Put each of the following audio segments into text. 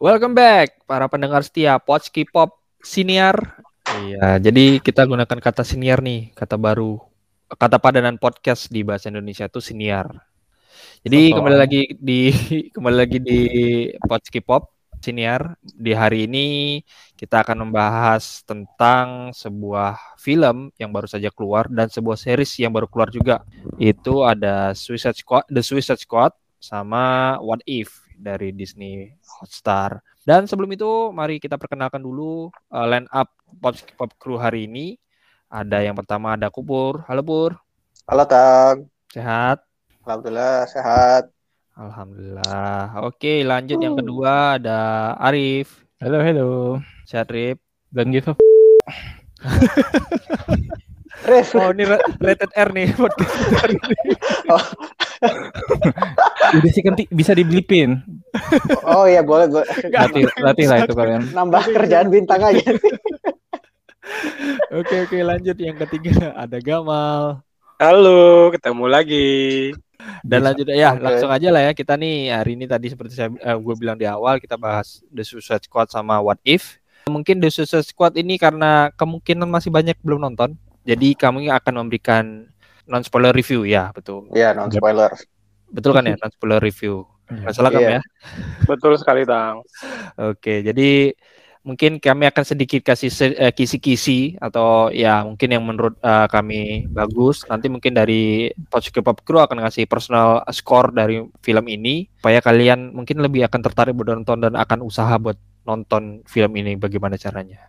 Welcome back para pendengar setia Poch K-pop senior. Iya, jadi kita gunakan kata senior nih, kata baru. Kata padanan podcast di bahasa Indonesia itu senior. Jadi Oh. kembali lagi di kembali lagi di Poch K-pop senior. Di hari ini kita akan membahas tentang sebuah film yang baru saja keluar dan sebuah series yang baru keluar juga. Itu ada Suicide Squad, The Suicide Squad sama What If dari Disney Hotstar. Dan sebelum itu, mari kita perkenalkan dulu uh, line up Pop, Pop Crew hari ini. Ada yang pertama ada Kupur. Halo Pur, Halo Tang, sehat? Alhamdulillah sehat. Alhamdulillah. Oke, lanjut yang kedua ada Arif. Halo, halo. Sehat Rip. Dan gitu. Rif, Oh, ini ra- rated R nih podcast hari ini. Udah sih kan bisa diblipin. oh iya boleh gue Latih, latih lah itu kalian. nambah kerjaan bintang aja. Oke, oke, lanjut yang ketiga ada Gamal. Halo, ketemu lagi. Dan lanjut ya, Oke. langsung aja lah ya kita nih hari ini tadi seperti saya gue bilang di awal kita bahas The Suicide Squad sama What If. Mungkin The Suicide Squad ini karena kemungkinan masih banyak belum nonton, jadi kami akan memberikan non spoiler review ya, betul. Iya non spoiler. Betul kan ya, non spoiler review. Iya. Nggak salah kan Iya. ya? Betul sekali, Tang. Oke, jadi mungkin kami akan sedikit kasih eh, kisi-kisi atau ya mungkin yang menurut eh, kami bagus. Nanti mungkin dari Podcast Pop Crew akan ngasih personal score dari film ini supaya kalian mungkin lebih akan tertarik buat nonton dan akan usaha buat nonton film ini bagaimana caranya.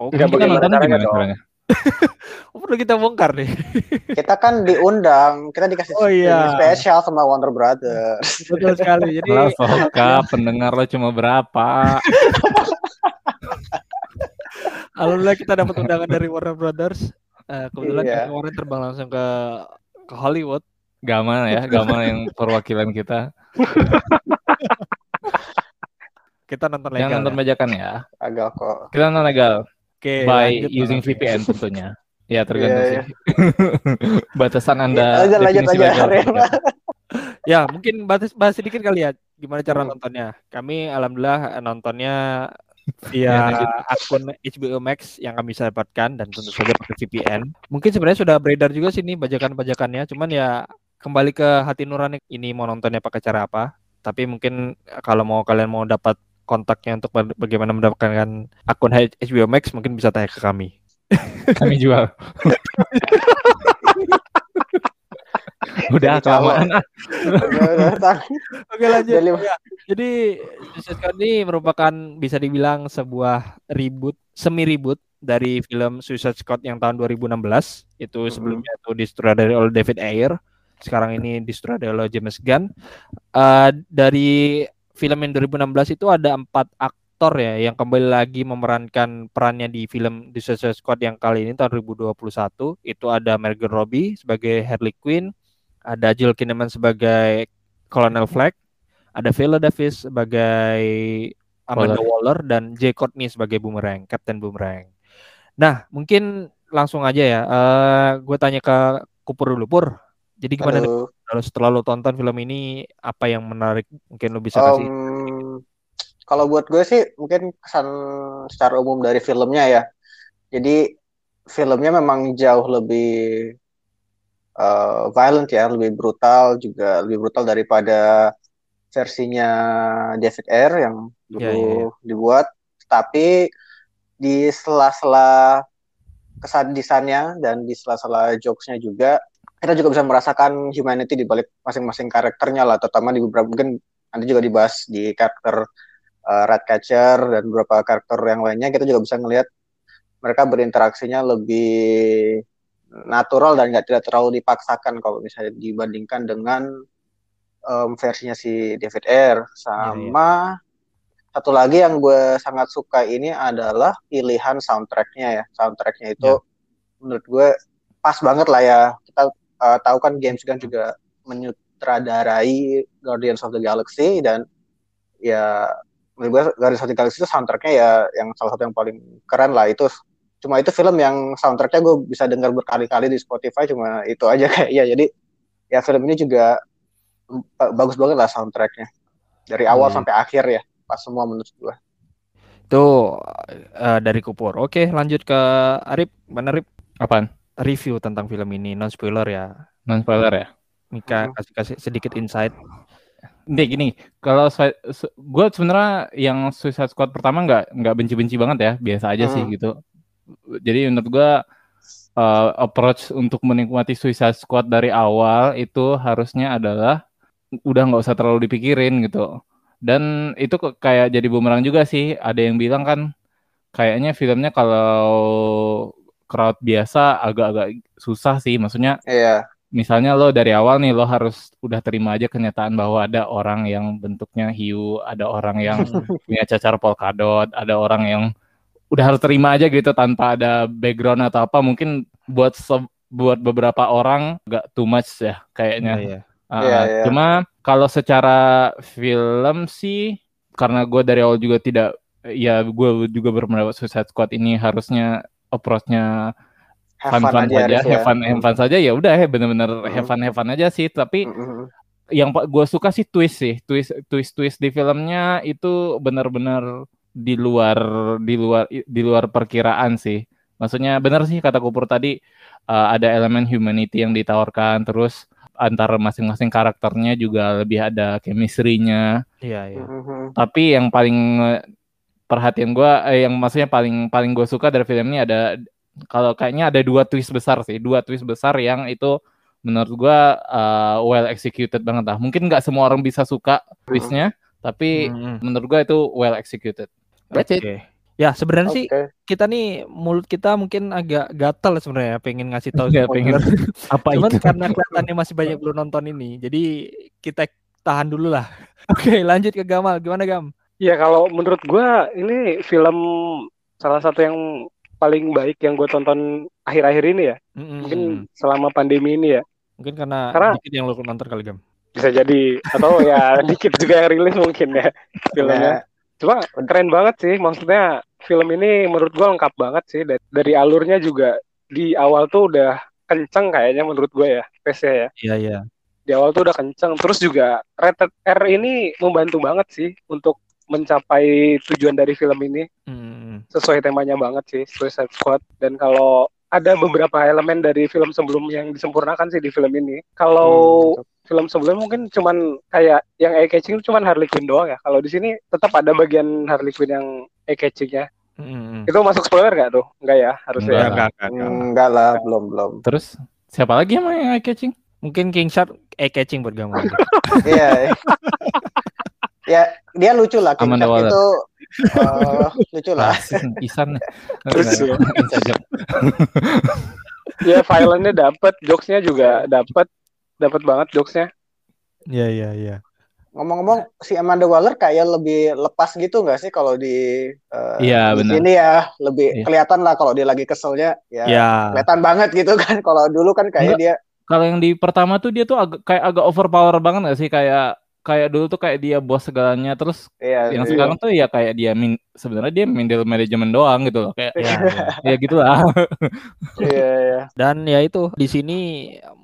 Oke, Kita bagaimana nonton caranya gimana dong? caranya? Oh, perlu kita bongkar nih. Kita kan diundang, kita dikasih Oh, iya. spesial sama Warner Brothers. Betul sekali. Jadi Lah, Soka, pendengar lo cuma berapa? alhamdulillah kita dapat undangan dari Warner Brothers. Eh, kebetulan Iya. kita kemarin terbang langsung ke ke Hollywood. Gamal ya, Gamal yang perwakilan kita. Kita nonton legal. Jangan nonton ya. bajakan ya. Agak kok. Kita nonton legal Oke, by lanjut, using Bang. VPN tentunya. Ya tergantung Iya, sih. Batasan Anda. Lanjut, lanjut seperti apa. Ya, mungkin bahas, bahas sedikit kali ya gimana cara Hmm. nontonnya. Kami alhamdulillah nontonnya Ya, via lanjut. akun HBO Max yang kami bisa dapatkan dan tentu saja pakai VPN. Mungkin sebenarnya sudah beredar juga sini bajakan-bajakannya, cuman ya kembali ke hati nurani ini mau nontonnya pakai cara apa. Tapi mungkin kalau mau kalian mau dapat kontaknya untuk ba- bagaimana mendapatkan akun HBO Max mungkin bisa tanya ke kami. Kami jual. Udah kelamaan. Oke lanjut. Jadi- Ya, jadi Suicide Squad ini merupakan bisa dibilang sebuah reboot, semi reboot dari film Suicide Squad yang tahun 2016. Itu Mhm. sebelumnya itu disutradarai oleh David Ayer. Sekarang ini disutradarai oleh James Gunn. Eh, dari film yang 2016 itu ada empat aktor ya yang kembali lagi memerankan perannya di film The Suicide Squad yang kali ini tahun 2021. Itu ada Margot Robbie sebagai Harley Quinn, ada Jill Kinnaman sebagai Colonel Flag, ada Viola Davis sebagai Amanda Waller dan Jay Courtney sebagai Boomerang, Captain Boomerang. Nah, mungkin langsung aja ya. eh gue tanya ke Kupur dulu, Pur. Jadi gimana Aduh. kalau setelah lo tonton film ini apa yang menarik? Mungkin lo bisa kasih. Kalau buat gue sih mungkin kesan secara umum dari filmnya ya. Jadi filmnya memang jauh lebih eh, violent ya, lebih brutal juga lebih brutal daripada versinya David Ayer yang dulu Ya, ya, ya. dibuat. Tapi di sela-sela kesadisannya dan di sela-sela jokesnya juga kita juga bisa merasakan humanity di balik masing-masing karakternya lah, terutama di beberapa mungkin nanti juga dibahas di karakter uh, Ratcatcher dan beberapa karakter yang lainnya kita juga bisa ngelihat mereka berinteraksinya lebih natural dan nggak tidak terlalu dipaksakan kalau misalnya dibandingkan dengan um, versinya si David Ayer. Sama satu lagi yang gue sangat suka ini adalah pilihan soundtracknya ya. Soundtracknya itu menurut gue pas banget lah ya. Kita uh, tahu kan James Gunn juga menyutradarai Guardians of the Galaxy dan ya menurut gue Guardians of the Galaxy itu soundtracknya ya yang salah satu yang paling keren lah itu cuma itu film yang soundtracknya gue bisa dengar berkali-kali di Spotify cuma itu aja kayak ya jadi ya film ini juga ba- bagus banget lah soundtracknya dari awal Hmm. sampai akhir ya pas semua menurut gua. Itu eh, dari Kupur. Oke, lanjut ke Arif. Mana Arif? Apaan? Review tentang film ini, non spoiler ya. Non spoiler ya? Mika Mhm. kasih kasih sedikit insight. Nih gini, kalau gue sebenarnya yang Suicide Squad pertama nggak nggak benci-benci banget ya, biasa aja sih Hmm. gitu. Jadi menurut gue uh, approach untuk menikmati Suicide Squad dari awal itu harusnya adalah udah nggak usah terlalu dipikirin gitu. Dan itu kayak jadi bumerang juga sih. Ada yang bilang kan kayaknya filmnya kalau crowd biasa agak-agak susah sih. Maksudnya Iya. misalnya lo dari awal nih lo harus udah terima aja kenyataan bahwa ada orang yang bentuknya hiu, ada orang yang punya cacar polkadot, ada orang yang udah harus terima aja gitu tanpa ada background atau apa. Mungkin buat se- buat beberapa orang gak too much ya kayaknya. Iya. Ah, Iya, iya. Cuma kalau secara film sih karena gue dari awal juga tidak ya gue juga berpendapat Suicide Squad ini harusnya approach-nya Have fun fun fun aja saja, ya. have fun, have fun saja ya udah ya bener-bener Mm. have fun have fun aja sih. Tapi Mhm. yang gue suka sih twist sih, twist twist twist di filmnya itu benar-benar di luar di luar di luar perkiraan sih. Maksudnya benar sih kata Kupur tadi uh, ada elemen humanity yang ditawarkan, terus antara masing-masing karakternya juga lebih ada chemistry-nya. Iya, iya. Mhm. Tapi yang paling eh, perhatian gue, eh, yang maksudnya paling paling gue suka dari film ini ada kalau kayaknya ada dua twist besar sih, dua twist besar yang itu menurut gue uh, well executed banget lah. Mungkin nggak semua orang bisa suka twistnya, tapi Mm-mm. menurut gue itu well executed. That's it. Oke. Ya sebenarnya sih Oke. kita nih mulut kita mungkin agak gatal sebenarnya pengen ngasih tahu spoiler. pengen apa Cuman itu? karena kelihatannya masih banyak belum nonton ini, jadi kita tahan dulu lah. Oke, lanjut ke Gamal. Gimana Gam? Ya kalau menurut gua ini film salah satu yang paling baik yang gue tonton akhir-akhir ini ya. Mm-mm. Mungkin selama pandemi ini ya. mungkin karena, Karena- dikit yang lu nonton kali Gam. Bisa jadi atau ya dikit juga yang rilis mungkin ya filmnya. Cuma keren banget sih, maksudnya film ini menurut gua lengkap banget sih dari, dari alurnya juga di awal tuh udah kenceng kayaknya menurut gue ya, PC ya. Iya, iya. Di awal tuh udah kenceng, terus juga rated R ini membantu banget sih untuk mencapai tujuan dari film ini Mm-mm. sesuai temanya banget sih Suicide Squad dan kalau ada beberapa elemen dari film sebelum yang disempurnakan sih di film ini. Kalau Hmm, film sebelumnya mungkin cuman kayak yang eye catching cuman Harley Quinn doang ya. Kalau di sini tetap ada bagian Harley Quinn yang eye catchingnya. Mm-mm. Itu masuk spoiler gak tuh? Enggak ya, harusnya. Ya, Enggak. enggak, enggak, enggak. Enggak lah, belum belum. Terus siapa lagi yang main eye catching? Mungkin King Shark eye catching buat Gamal. Iya. ya, dia lucu lah. Waller. itu eh, lucu lah. Ah, Isan. Terus ya. Saja. Ya, violence-nya dapet, jokes-nya juga dapet, dapet banget jokes-nya. Iya, iya, iya. Ngomong-ngomong, si Amanda Waller kayak lebih lepas gitu nggak sih kalau di eh, Iya, di benar. sini ya lebih Iya. kelihatan lah kalau dia lagi keselnya ya Ya. kelihatan banget gitu kan. Kalau dulu kan kayak Enggak. dia Kalau yang di pertama tuh dia tuh agak kayak agak overpower banget gak sih kayak kayak dulu tuh kayak dia bos segalanya terus ya yang iya. sekarang tuh ya kayak dia min, sebenarnya dia middle manajemen doang gitu loh kayak Ya, ya. ya gitulah Iya, iya. Dan ya itu di sini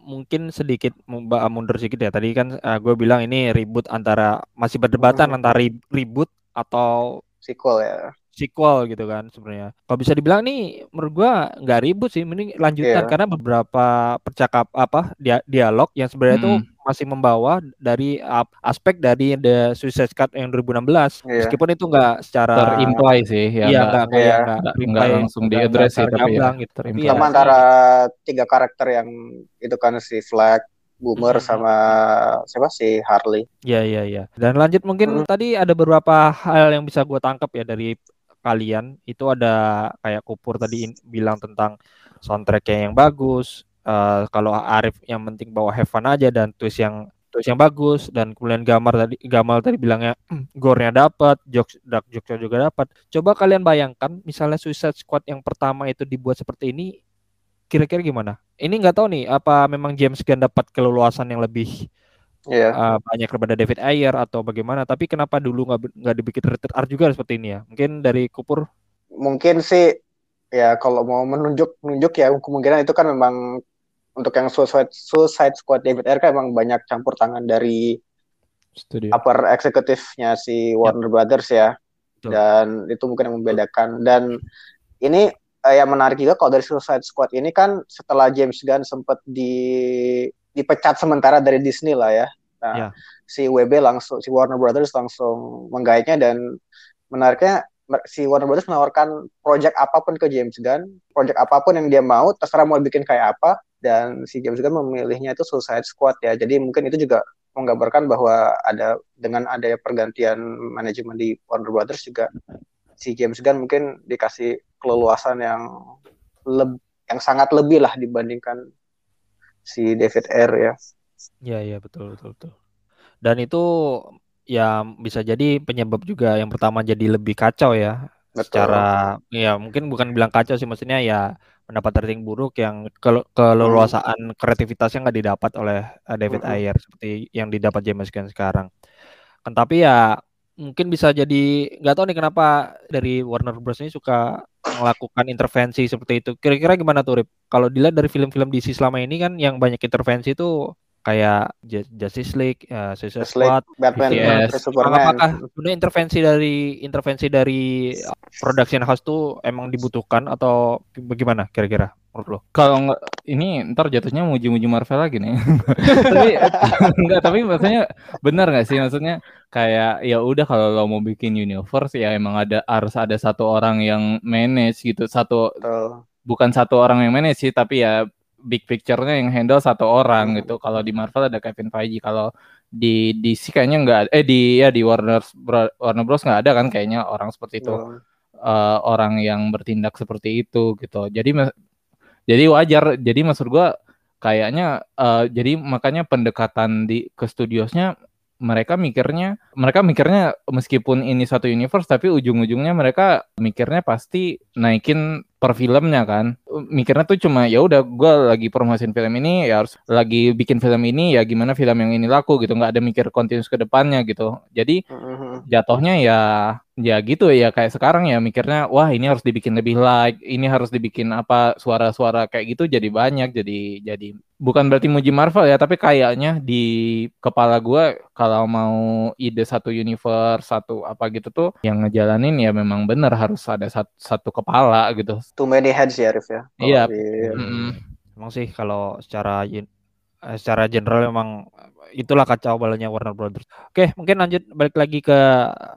mungkin sedikit mba- mundur sedikit ya. Tadi kan gue bilang ini ribut antara masih perdebatan Hmm. antara ri- ribut atau Sequel ya. Sequel gitu kan sebenarnya. Kalau bisa dibilang nih menurut gua nggak ribut sih, mending lanjutan Iya. karena beberapa percakap apa dia- dialog yang sebenarnya itu Mm. masih membawa dari aspek dari The Suicide Squad yang 2016. Iya. Meskipun itu nggak secara terimply sih ya Iya, nggak- nggak kayak Iya. nggak nggak- reply, nggak langsung nggak sih, tapi ya, gitu. Terimply. ya, Sama antara tiga karakter yang itu kan si Flag, Boomer Hmm. sama siapa si Harley. Iya iya iya. Dan lanjut mungkin Mm. tadi ada beberapa hal yang bisa gue tangkap ya dari kalian. Itu ada kayak Kupur tadi in- bilang tentang soundtracknya yang bagus. Eh, kalau Arif yang penting bawa have fun aja dan twist yang twist yang bagus dan kemudian Gamal tadi Gamal tadi bilangnya "Hmm, gore-nya dapat, jokes dark jokes juga dapat. Coba kalian bayangkan misalnya Suicide Squad yang pertama itu dibuat seperti ini kira-kira gimana? Ini nggak tahu nih apa memang James Gunn dapat keleluasan yang lebih Iya. uh, banyak daripada David Ayer atau bagaimana tapi kenapa dulu nggak nggak dibikin rated R juga seperti ini ya mungkin dari Kupur Mungkin sih ya kalau mau menunjuk menunjuk ya kemungkinan itu kan memang untuk yang Suicide, Suicide Squad David Ayer kan emang banyak campur tangan dari Studio. upper eksekutifnya si Warner Brothers ya. Betul. Dan itu mungkin yang membedakan. Dan ini eh, yang menarik juga kalau dari Suicide Squad ini kan setelah James Gunn sempat di dipecat sementara dari Disney lah ya. Nah, Ya. si WB langsung si Warner Brothers langsung menggaitnya dan menariknya si Warner Brothers menawarkan project apa pun ke James Gunn, project apa pun yang dia mau, terserah mau bikin kayak apa dan si James Gunn memilihnya itu Suicide Squad ya. Jadi mungkin itu juga menggambarkan bahwa ada dengan adanya pergantian manajemen di Warner Brothers juga si James Gunn mungkin dikasih keleluasan yang leb- yang sangat lebih lah dibandingkan si David Ayer ya. Iya iya betul betul betul. Dan itu ya bisa jadi penyebab juga yang pertama jadi lebih kacau ya. Betul. Secara ya mungkin bukan bilang kacau sih maksudnya ya mendapat rating buruk yang ke keleluasaan kreativitasnya nggak didapat oleh eh, David Mm-mm. Ayer seperti yang didapat James Gunn sekarang. Kan tapi ya mungkin bisa jadi nggak tahu nih kenapa dari Warner Bros ini suka melakukan intervensi seperti itu. Kira-kira gimana tuh Rip? Kalau dilihat dari film-film DC selama ini kan yang banyak intervensi itu kayak Ju- Justice League, ya, Suicide Just like Squad, Batman BTS. versus Superman. apakah sebenarnya intervensi dari intervensi dari production house tuh emang dibutuhkan atau bagaimana kira-kira menurut lo? Kalau nggak ini ntar jatuhnya muji-muji Marvel lagi nih. tapi enggak, tapi maksudnya benar nggak sih maksudnya kayak ya udah kalau lo mau bikin universe ya emang ada harus ada satu orang yang manage gitu. Satu Betul. bukan satu orang yang manage sih tapi ya big picture-nya yang handle satu orang Hmm. gitu. Kalau di Marvel ada Kevin Feige, kalau di DC kayaknya nggak eh di ya di Warner Warner Bros nggak ada kan kayaknya orang seperti itu eh, orang yang bertindak seperti itu gitu. Jadi jadi wajar. Jadi maksud gua kayaknya eh, jadi makanya pendekatan di ke studiosnya mereka mikirnya mereka mikirnya meskipun ini satu universe tapi ujung-ujungnya mereka mikirnya pasti naikin per filmnya kan. Mikirnya tuh cuma ya udah gua lagi promosiin film ini ya harus lagi bikin film ini ya gimana film yang ini laku gitu. Nggak ada mikir continuous ke depannya gitu. Jadi Mhm. jatuhnya ya ya gitu ya kayak sekarang ya mikirnya wah ini harus dibikin lebih like ini harus dibikin apa suara-suara kayak gitu jadi banyak jadi jadi bukan berarti muji Marvel ya tapi kayaknya di kepala gua kalau mau ide satu universe satu apa gitu tuh yang ngejalanin ya memang bener harus ada satu, satu kepala gitu Too many heads ya, Rif ya. Iya. di- Mm-mm. Emang sih kalau secara secara general memang itulah kacau balanya Warner Brothers. Oke, mungkin lanjut balik lagi ke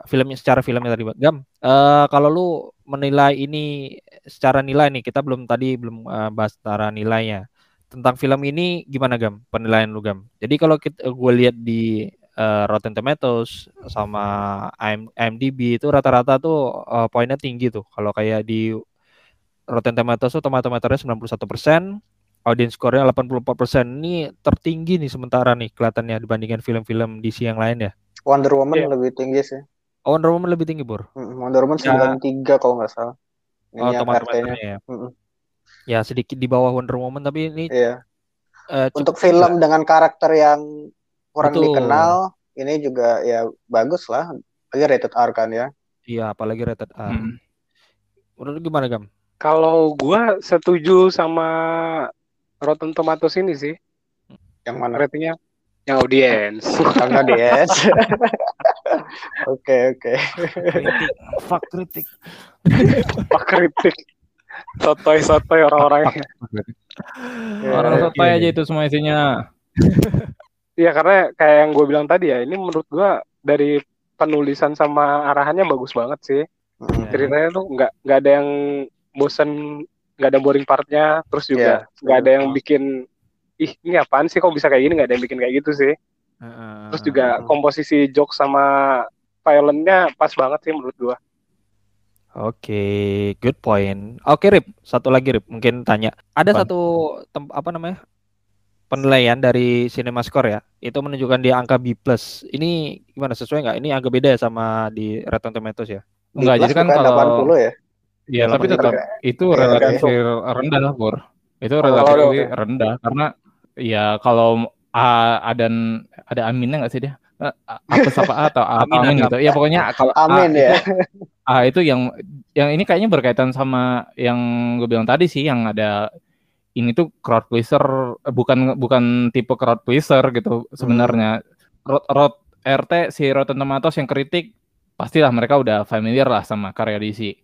filmnya secara filmnya tadi. Gam. eh, kalau lu menilai ini secara nilai nih, kita belum tadi belum eh, bahas secara nilainya. Tentang film ini gimana, Gam? Penilaian lu, Gam. Jadi kalau kita gue lihat di eh, Rotten Tomatoes sama IM- IMDb itu rata-rata tuh eh, poinnya tinggi tuh. Kalau kayak di Rotten Tomatoes tuh tomatometernya 91%, audience score-nya 84%. Ini tertinggi nih sementara nih kelihatannya dibandingkan film-film DC yang lain ya. Wonder Woman Iya. lebih tinggi sih. Oh, Wonder Woman lebih tinggi, Bur. Mm, Wonder Woman Ya. 93 kalau nggak salah. Oh, Ini RT-nya. tomatometernya ya. Mm-mm. Ya, sedikit di bawah Wonder Woman tapi ini Iya. eh, Untuk film dengan karakter yang kurang Betul. dikenal, ini juga ya bagus lah. Lagi rated R kan ya. Iya, apalagi rated R. Mm. Menurut gimana, Gam? Kalau gua setuju sama Rotten Tomatoes ini sih, Yang mana? ratingnya yang audiens. Karena DS. Oke, oke. kritik fuck kritik Pak kritik. Sotoy-sotoy orang-orangnya. orang Iya, sotoy iya. aja itu semua isinya Iya karena kayak yang gue bilang tadi ya, ini menurut gua dari penulisan sama arahannya bagus banget sih. Ceritanya tuh nggak nggak ada yang bosen, nggak ada boring partnya, terus juga Iya, nggak ada yang bikin ih ini apaan sih kok bisa kayak gini nggak ada yang bikin kayak gitu sih. Heeh. Terus juga komposisi joke sama violentnya pas banget sih menurut gua. Oke, good point. Oke, Rip, satu lagi Rip, mungkin tanya. Ada Apa? satu tem- apa namanya? penilaian dari CinemaScore ya. Itu menunjukkan dia angka B+. Ini gimana sesuai nggak? Ini agak beda ya sama di Rotten Tomatoes ya? Enggak, Di jadi plus kan kalau 80 ya. Iya, tapi tetap itu relatif rendah lah, Pur. Itu Oh, relatif oke. rendah karena ya kalau A, A dan ada aminnya nggak sih dia? Apa apa A atau A Amin, amin gitu. Ya pokoknya kalau A Amin itu, ya. A itu yang yang ini kayaknya berkaitan sama yang gue bilang tadi sih yang ada ini tuh crowd pleaser eh, bukan bukan tipe crowd pleaser gitu sebenarnya. Rot, rot RT si Rotten Tomatoes yang kritik pastilah mereka udah familiar lah sama karya DC.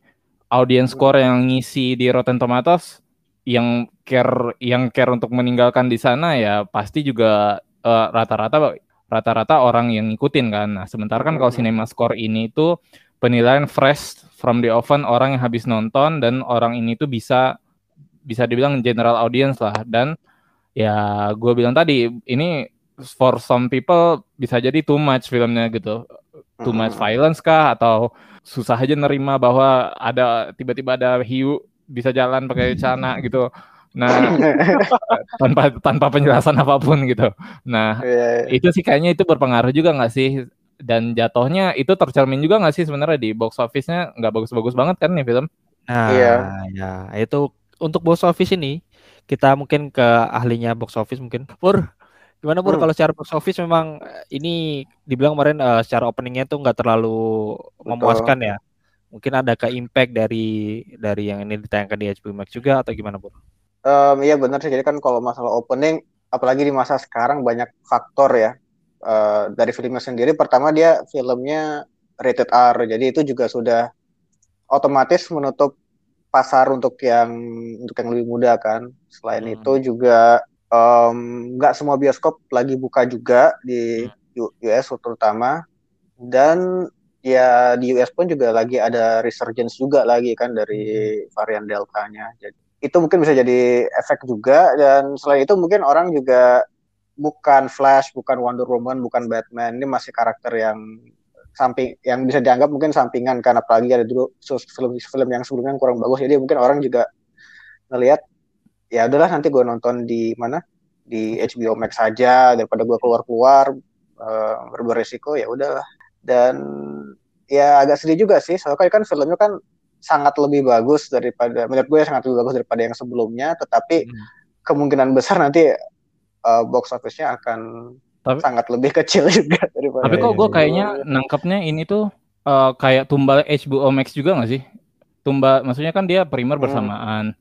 Audience score yang ngisi di Rotten Tomatoes yang care yang care untuk meninggalkan di sana ya pasti juga eh, rata-rata rata-rata orang yang ngikutin kan. Nah, sementara kan kalau Cinema Score ini tuh penilaian fresh from the oven orang yang habis nonton dan orang ini tuh bisa bisa dibilang general audience lah. Dan ya gue bilang tadi ini for some people bisa jadi too much filmnya gitu. Too much violence kah? Atau susah aja nerima bahwa ada tiba-tiba ada hiu bisa jalan pakai celana gitu nah tanpa tanpa penjelasan apa pun gitu nah Iya, iya. itu sih kayaknya itu berpengaruh juga nggak sih dan jatuhnya itu tercermin juga nggak sih sebenarnya di box office-nya nggak bagus-bagus banget kan nih film Nah, Iya. ya itu untuk box office ini kita mungkin ke ahlinya box office mungkin. Pur, gimana Pur Hmm. kalau secara box office memang eh, ini dibilang kemarin eh, secara openingnya tuh nggak terlalu memuaskan ya. Mungkin ada ke impact dari dari yang ini ditayangkan di HBO Max juga atau gimana Pur? Em, iya benar sih. Jadi kan kalau masalah opening, apalagi di masa sekarang banyak faktor ya. Eh, dari filmnya sendiri, pertama dia filmnya rated R, jadi itu juga sudah otomatis menutup pasar untuk yang untuk yang lebih muda kan. Selain Hmm. itu juga nggak semua bioskop lagi buka juga di U- US terutama dan ya di US pun juga lagi ada resurgence juga lagi kan dari varian delta-nya. Jadi itu mungkin bisa jadi efek juga dan selain itu mungkin orang juga bukan Flash, bukan Wonder Woman, bukan Batman. Ini masih karakter yang samping yang bisa dianggap mungkin sampingan kan apalagi ada dulu film-film yang sebelumnya yang kurang bagus. Jadi mungkin orang juga ngelihat ya udahlah nanti gue nonton di mana di HBO Max saja daripada gue keluar-keluar eh, beresiko ya udahlah dan ya agak sedih juga sih soalnya kan filmnya kan sangat lebih bagus daripada menurut gue sangat lebih bagus daripada yang sebelumnya tetapi Hmm. kemungkinan besar nanti eh, box office-nya akan Tapi- sangat lebih kecil juga daripada Tapi kok gue kayaknya nangkepnya ini tuh eh, kayak tumbal HBO Max juga nggak sih? Tumbal, maksudnya kan dia primer Hmm.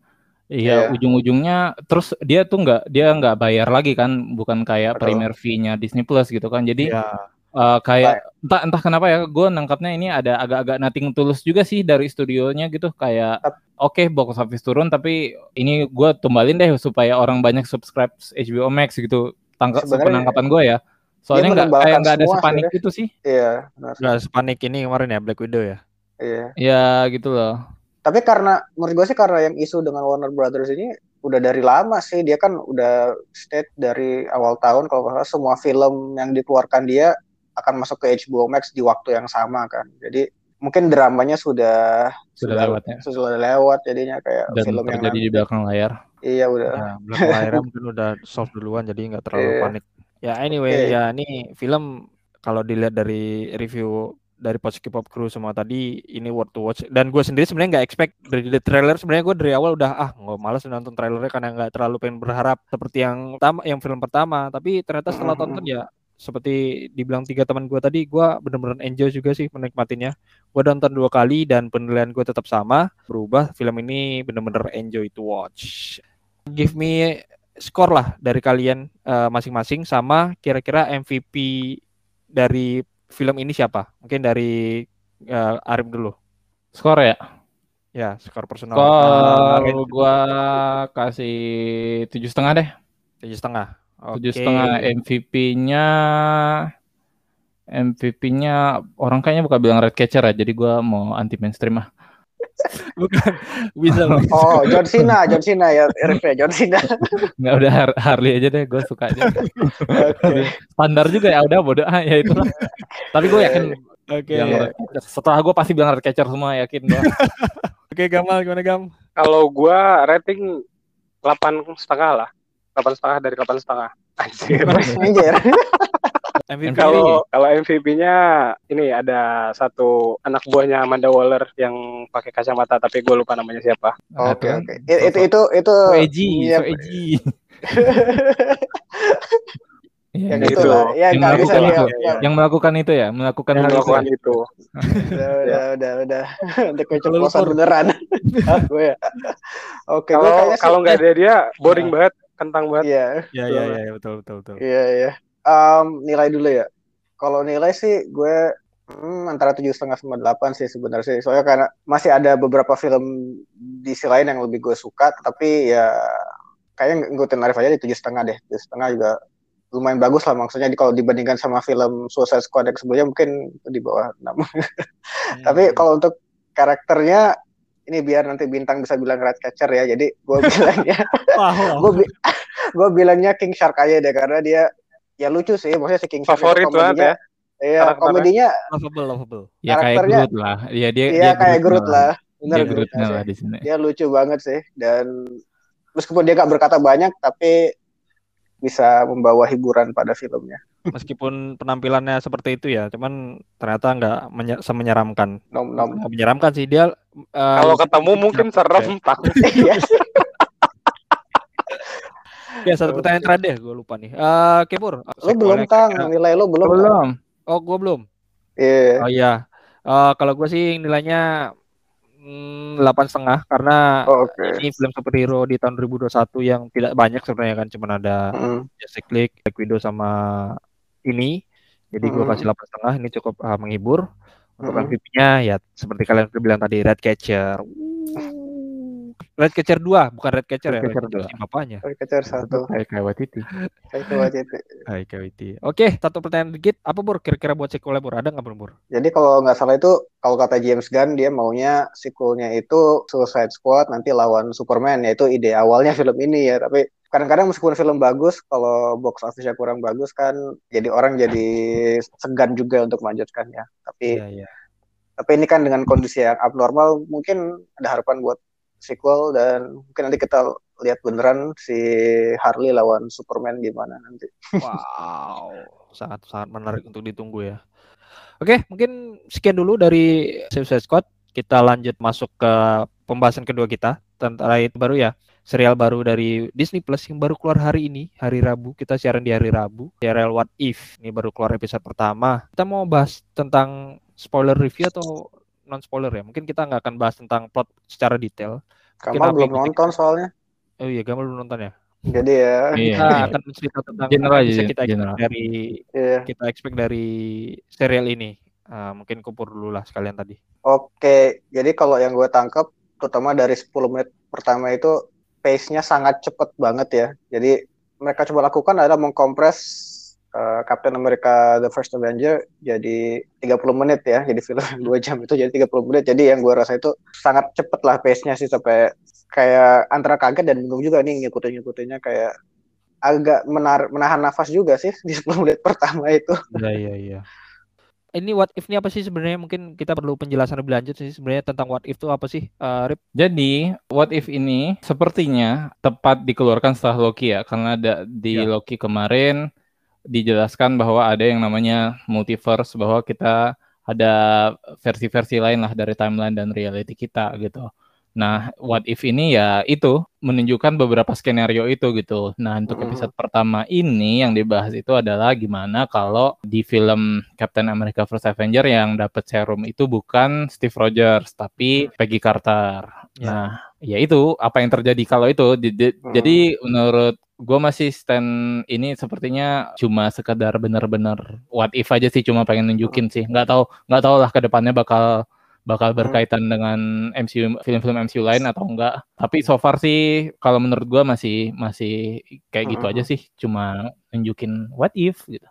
Iya. Iya, ujung-ujungnya terus dia tuh nggak dia nggak bayar lagi kan, bukan kayak Betul. primer fee-nya Disney Plus gitu kan. Jadi Ya, eh, kayak entah entah kenapa ya, gue nangkapnya ini ada agak-agak nothing tulus juga sih dari studionya gitu. Kayak oke box office turun, tapi ini gue tumbalin deh supaya orang banyak subscribe HBO Max gitu. Tangkap penangkapan gue ya. Soalnya nggak kayak nggak ada sepanik sebenarnya. itu sih. iya benar nggak sepanik ini kemarin ya Black Widow ya. iya Ya gitu loh. Tapi karena menurut gue sih karena yang isu dengan Warner Brothers ini udah dari lama sih dia kan udah state dari awal tahun kalau nggak salah semua film yang dikeluarkan dia akan masuk ke HBO Max di waktu yang sama kan jadi mungkin dramanya sudah Sudah lewat ya. sudah lewat jadinya kayak Dan film yang terjadi di nanti- belakang layar. iya udah Ya, Black Lion mungkin udah soft duluan jadi nggak terlalu Iya. panik. Ya anyway, Oke. ya ini film kalau dilihat dari review dari Post K-pop Crew semua tadi ini worth to watch. Dan gue sendiri sebenarnya nggak expect dari the trailer. Sebenarnya gue dari awal udah ah nggak malas nonton trailernya karena nggak terlalu pengen berharap seperti yang pertama yang film pertama. Tapi ternyata setelah Mhm. tonton ya seperti dibilang tiga teman gue tadi gue bener-bener enjoy juga sih menikmatinya. Gue nonton dua kali dan penilaian gue tetap sama. Berubah film ini bener-bener enjoy to watch. Give me skor lah dari kalian eh, masing-masing sama kira-kira MVP dari film ini siapa? Mungkin dari eh, Arif dulu. Skor ya? Ya, skor personal. Skor Eh, gua kasih tujuh setengah deh. tujuh setengah. Tujuh setengah MVP-nya MVP-nya orang kayaknya bukan bilang red catcher ya, jadi gua mau anti mainstream ah. Bukan bisa loh. oh John Cena John Cena ya review John Cena Nggak udah Har- Harley aja deh, gue suka aja. oke Standar juga ya, udah bodoh ah ya itulah. Tapi gue yakin Oke. yang red catcher. Setelah gue pasti bilang red catcher semua yakin gua. Oke, Gamal gimana Gam? Kalau gua rating delapan setengah lah, delapan setengah dari delapan setengah. Anjir. Anjir. MVP. Kalau kalau MVP-nya ini ada satu anak buahnya Amanda Waller yang pakai kacamata tapi gue lupa namanya siapa. oke Nah, oke I- itu itu itu edgy, Iya, edgy. Iya, yang Gitu. itu lah ya Yang nggak bisa melakukan dia itu. yang melakukan itu ya, melakukan Yang hal itu. melakukan itu. udah udah udah udah lu, keceplosan beneran gue ya oke Kalau kalau nggak ada dia boring banget, kentang banget. iya Ya, ya, ya, ya, betul, betul, betul. iya iya Em, nilai dulu ya Kalau nilai sih gue hmm, antara tujuh setengah sama delapan sih sebenarnya sih. Soalnya karena masih ada beberapa film di sisi lain yang lebih gue suka, tapi ya kayaknya ngikutin Arif aja di tujuh setengah deh. Tujuh setengah juga lumayan bagus lah maksudnya di, kalau dibandingkan sama film Suicide Squad yang sebelumnya mungkin di bawah enam. Hmm. tapi kalau untuk karakternya ini biar nanti bintang bisa bilang red catcher ya. Jadi gue bilangnya gue bi- gue bilangnya King Shark aja deh karena dia ya lucu sih maksudnya si King Shark Favorit banget komedinya ya. Iya, komedinya Lovable, lovable. Ya kayak Groot lah. Ya dia iya kayak Groot lah. Bener Dia Groot lah di sini. Dia lucu banget sih dan meskipun dia gak berkata banyak tapi bisa membawa hiburan pada filmnya. Meskipun penampilannya seperti itu ya, cuman ternyata nggak menye- semenyeramkan. Nom nom. Nggak menyeramkan sih dia. eh, Kalau ketemu mungkin serem takut. Ya satu pertanyaan terakhir deh, gue lupa nih. Eh Kepur, Lo belum tang nilai lo belum. Belum. Oh, gue belum. Iya. Oh iya. Eh kalau gue sih nilainya mm, delapan setengah karena Oh, Oke. ini film superhero di tahun 2021 yang tidak banyak sebenarnya kan, cuma ada Mm. Justice League, Black Widow sama ini. Jadi gue Mm. kasih delapan setengah. Ini cukup eh, menghibur. Untuk Mm. MVP-nya ya seperti kalian bilang tadi Red Catcher. Red Catcher 2, bukan Red Catcher ya. Red Catcher Red Catcher si bapaknya. Oke, kecer satu. Kayak kayak Watiti. Saya coba itu. Hai KWT. Oke, satu pertanyaan dikit. Apa Bur kira-kira buat sequelnya Bur? Ada nggak Bur? Jadi kalau nggak salah itu kalau kata James Gunn dia maunya sequelnya itu Suicide Squad nanti lawan Superman yaitu ide awalnya film ini ya. Tapi kadang-kadang meskipun film bagus kalau box office-nya kurang bagus kan jadi orang jadi segan juga untuk melanjutkannya. Tapi Iya, iya. tapi ini kan dengan kondisi yang abnormal mungkin ada harapan buat sequel dan mungkin nanti kita lihat beneran si Harley lawan Superman gimana nanti. Wow, sangat sangat menarik untuk ditunggu ya. Oke, mungkin sekian dulu dari Suicide Squad. Kita lanjut masuk ke pembahasan kedua kita tentang baru ya. Serial baru dari Disney Plus yang baru keluar hari ini, hari Rabu. Kita siaran di hari Rabu. Serial What If. Ini baru keluar episode pertama. Kita mau bahas tentang spoiler review atau non spoiler ya. Mungkin kita nggak akan bahas tentang plot secara detail. Kamal belum nonton soalnya. Oh iya, Gamal belum nonton ya. Jadi ya, Iya. Kita akan mencerita tentang General apa aja, bisa kita general. dari iya. kita expect dari serial ini. Ah, mungkin kupur dulu lah sekalian tadi. Oke, jadi kalau yang gue tangkap, terutama dari 10 menit pertama itu pace-nya sangat cepet banget ya. Jadi mereka coba lakukan adalah mengkompres uh, Captain America The First Avenger jadi 30 menit ya. Jadi film 2 jam itu jadi 30 menit. Jadi yang gue rasa itu sangat cepet lah pace-nya sih sampai kayak antara kaget dan bingung juga nih ngikutin-ngikutinnya kayak agak menar menahan nafas juga sih di 10 menit pertama itu. Iya iya iya. Ini what if ini apa sih sebenarnya? Mungkin kita perlu penjelasan lebih lanjut sih sebenarnya tentang what if itu apa sih? Eh, Rip? Jadi, What If ini sepertinya tepat dikeluarkan setelah Loki ya, karena ada di Ya. Loki kemarin dijelaskan bahwa ada yang namanya multiverse, bahwa kita ada versi-versi lain lah dari timeline dan reality kita gitu. Nah, What If ini ya itu menunjukkan beberapa skenario itu gitu. Nah, untuk episode pertama ini yang dibahas itu adalah gimana kalau di film Captain America First Avenger yang dapat serum itu bukan Steve Rogers tapi Peggy Carter. Ya. Nah, ya itu apa yang terjadi kalau itu. Di- di- Hmm. Jadi menurut gue masih stand ini sepertinya cuma sekedar benar-benar what if aja sih cuma pengen nunjukin sih. Nggak tahu nggak tahu lah ke depannya bakal Hmm. berkaitan dengan MCU film-film MCU lain atau enggak. Tapi so far sih kalau menurut gua masih masih kayak gitu Hmm. aja sih, cuma nunjukin what if gitu.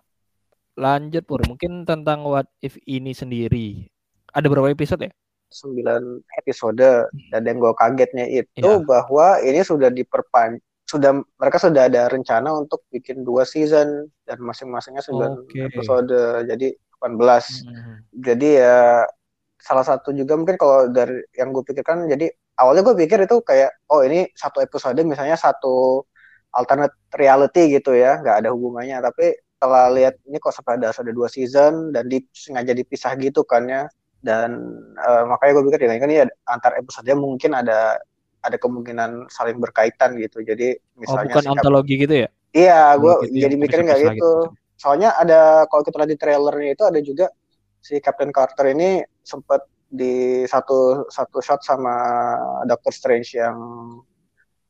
Lanjut Pur, mungkin tentang what if ini sendiri. Ada berapa episode ya? 9 episode dan yang gue kagetnya itu Iya. bahwa ini sudah diperpan sudah mereka sudah ada rencana untuk bikin dua season dan masing-masingnya 9 Oke. episode jadi 18 Hmm. jadi ya salah satu juga mungkin kalau dari yang gue pikirkan jadi awalnya gue pikir itu kayak oh ini satu episode misalnya satu alternate reality gitu ya nggak ada hubungannya. Tapi setelah lihat ini kok sampai ada ada dua season dan di, sengaja dipisah gitu kan ya. Dan eh, makanya gue pikir ya kan ini ada- antar episode mungkin ada ada kemungkinan saling berkaitan gitu. Jadi Oh, misalnya bukan si Cap- antologi gitu ya? iya gue Antologi yang jadi mikirnya nggak pisah-pisah gitu. Soalnya ada kalau kita lihat di trailernya itu ada juga si Captain Carter ini sempat di satu satu shot sama Doctor Strange yang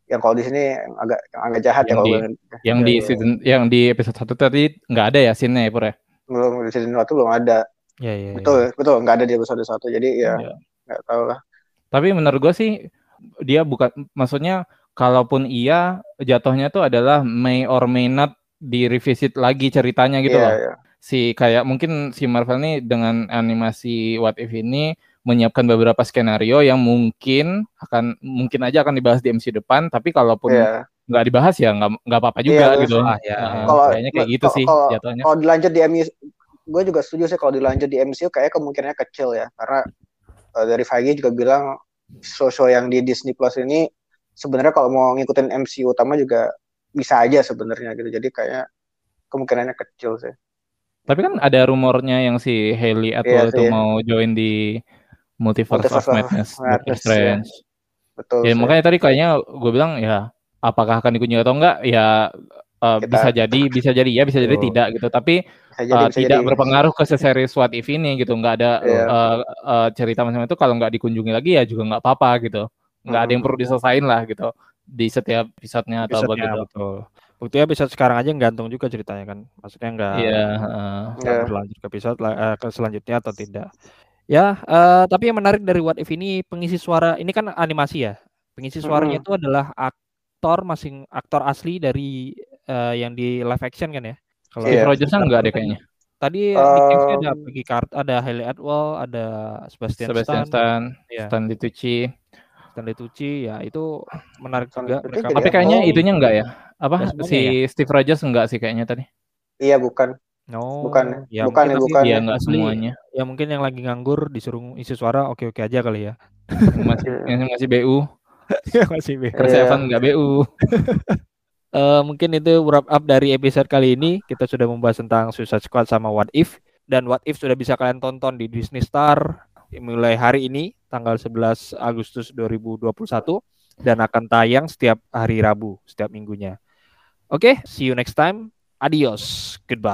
yang kalau di sini yang agak yang agak jahat Yang ya kalau di- gue- Yang Iya, di iya. season yang di episode 1 tadi nggak ada ya scene-nya ya, Pur ya? belum di season satu belum ada Ya, ya, ya. betul betul nggak ada di episode satu jadi ya Iya. nggak tahu lah Tapi menurut gue sih dia bukan maksudnya kalaupun iya jatuhnya tuh adalah may or may not di revisit lagi ceritanya gitu Iya, loh. iya. Si kayak mungkin si Marvel nih dengan animasi What If ini menyiapkan beberapa skenario yang mungkin akan mungkin aja akan dibahas di MC depan tapi kalaupun Iya. nggak dibahas ya nggak nggak apa-apa juga Iya, gitu. Ah, ya. Kalau- kayaknya kayak gitu kalau- sih jatuhnya. kalau dilanjut di MCU gue juga setuju sih kalau dilanjut di MCU kayak kemungkinannya kecil ya karena eh, dari Feige juga bilang show-show yang di Disney Plus ini sebenarnya kalau mau ngikutin MCU utama juga bisa aja sebenarnya gitu jadi kayak kemungkinannya kecil sih Tapi kan ada rumornya yang si Hailey Atwell Iya itu sih. mau join di Multiverse, Multiverse of Madness, Doctor Madness, ya. Strange. betul Ya sih. makanya tadi kayaknya gue bilang ya apakah akan dikunjungi atau enggak ya eh, Kita- bisa jadi bisa jadi ya bisa jadi Betul. tidak gitu tapi bisa jadi, bisa tidak jadi. berpengaruh ke series What If ini gitu nggak ada Iya. eh, eh, cerita macam itu kalau nggak dikunjungi lagi ya juga nggak apa-apa gitu nggak ada yang Hmm. perlu diselesain lah gitu di setiap episode-nya atau apa Episode-nya, gitu betul. Buktinya episode sekarang aja gantung juga ceritanya kan. Maksudnya nggak iya heeh. nggak Iya. berlanjut ke episode eh, ke selanjutnya atau tidak. Ya, eh, tapi yang menarik dari What If ini pengisi suara ini kan animasi ya. Pengisi suaranya Mm-mm. itu adalah aktor masing aktor asli dari eh, yang di live action kan ya. Kalau Steve Iya. Rogers kan nggak deh kayaknya Tadi Cage ada Um, Peggy Carter, ada Hailey Atwell, ada Sebastian, Sebastian Stan, Stan Iya. Stanley Tucci Stanley Tucci, ya itu menarik Stanley juga. Mereka tapi kayaknya Oh. itunya enggak ya apa Ya, si Steve Rogers enggak sih kayaknya tadi iya bukan No, Bukan, ya bukan, mungkin ya, bukan. Iya enggak semuanya Ya mungkin yang lagi nganggur disuruh isi suara oke-oke aja kali ya. masih yang masih BU Masih Chris Iya. Evans enggak BU Eh, mungkin itu wrap up dari episode kali ini. Kita sudah membahas tentang Suicide Squad sama What If dan What If sudah bisa kalian tonton di Disney Star mulai hari ini tanggal 11 Agustus 2021 dan akan tayang setiap hari Rabu setiap minggunya. Oke, see you next time. Adios. Goodbye.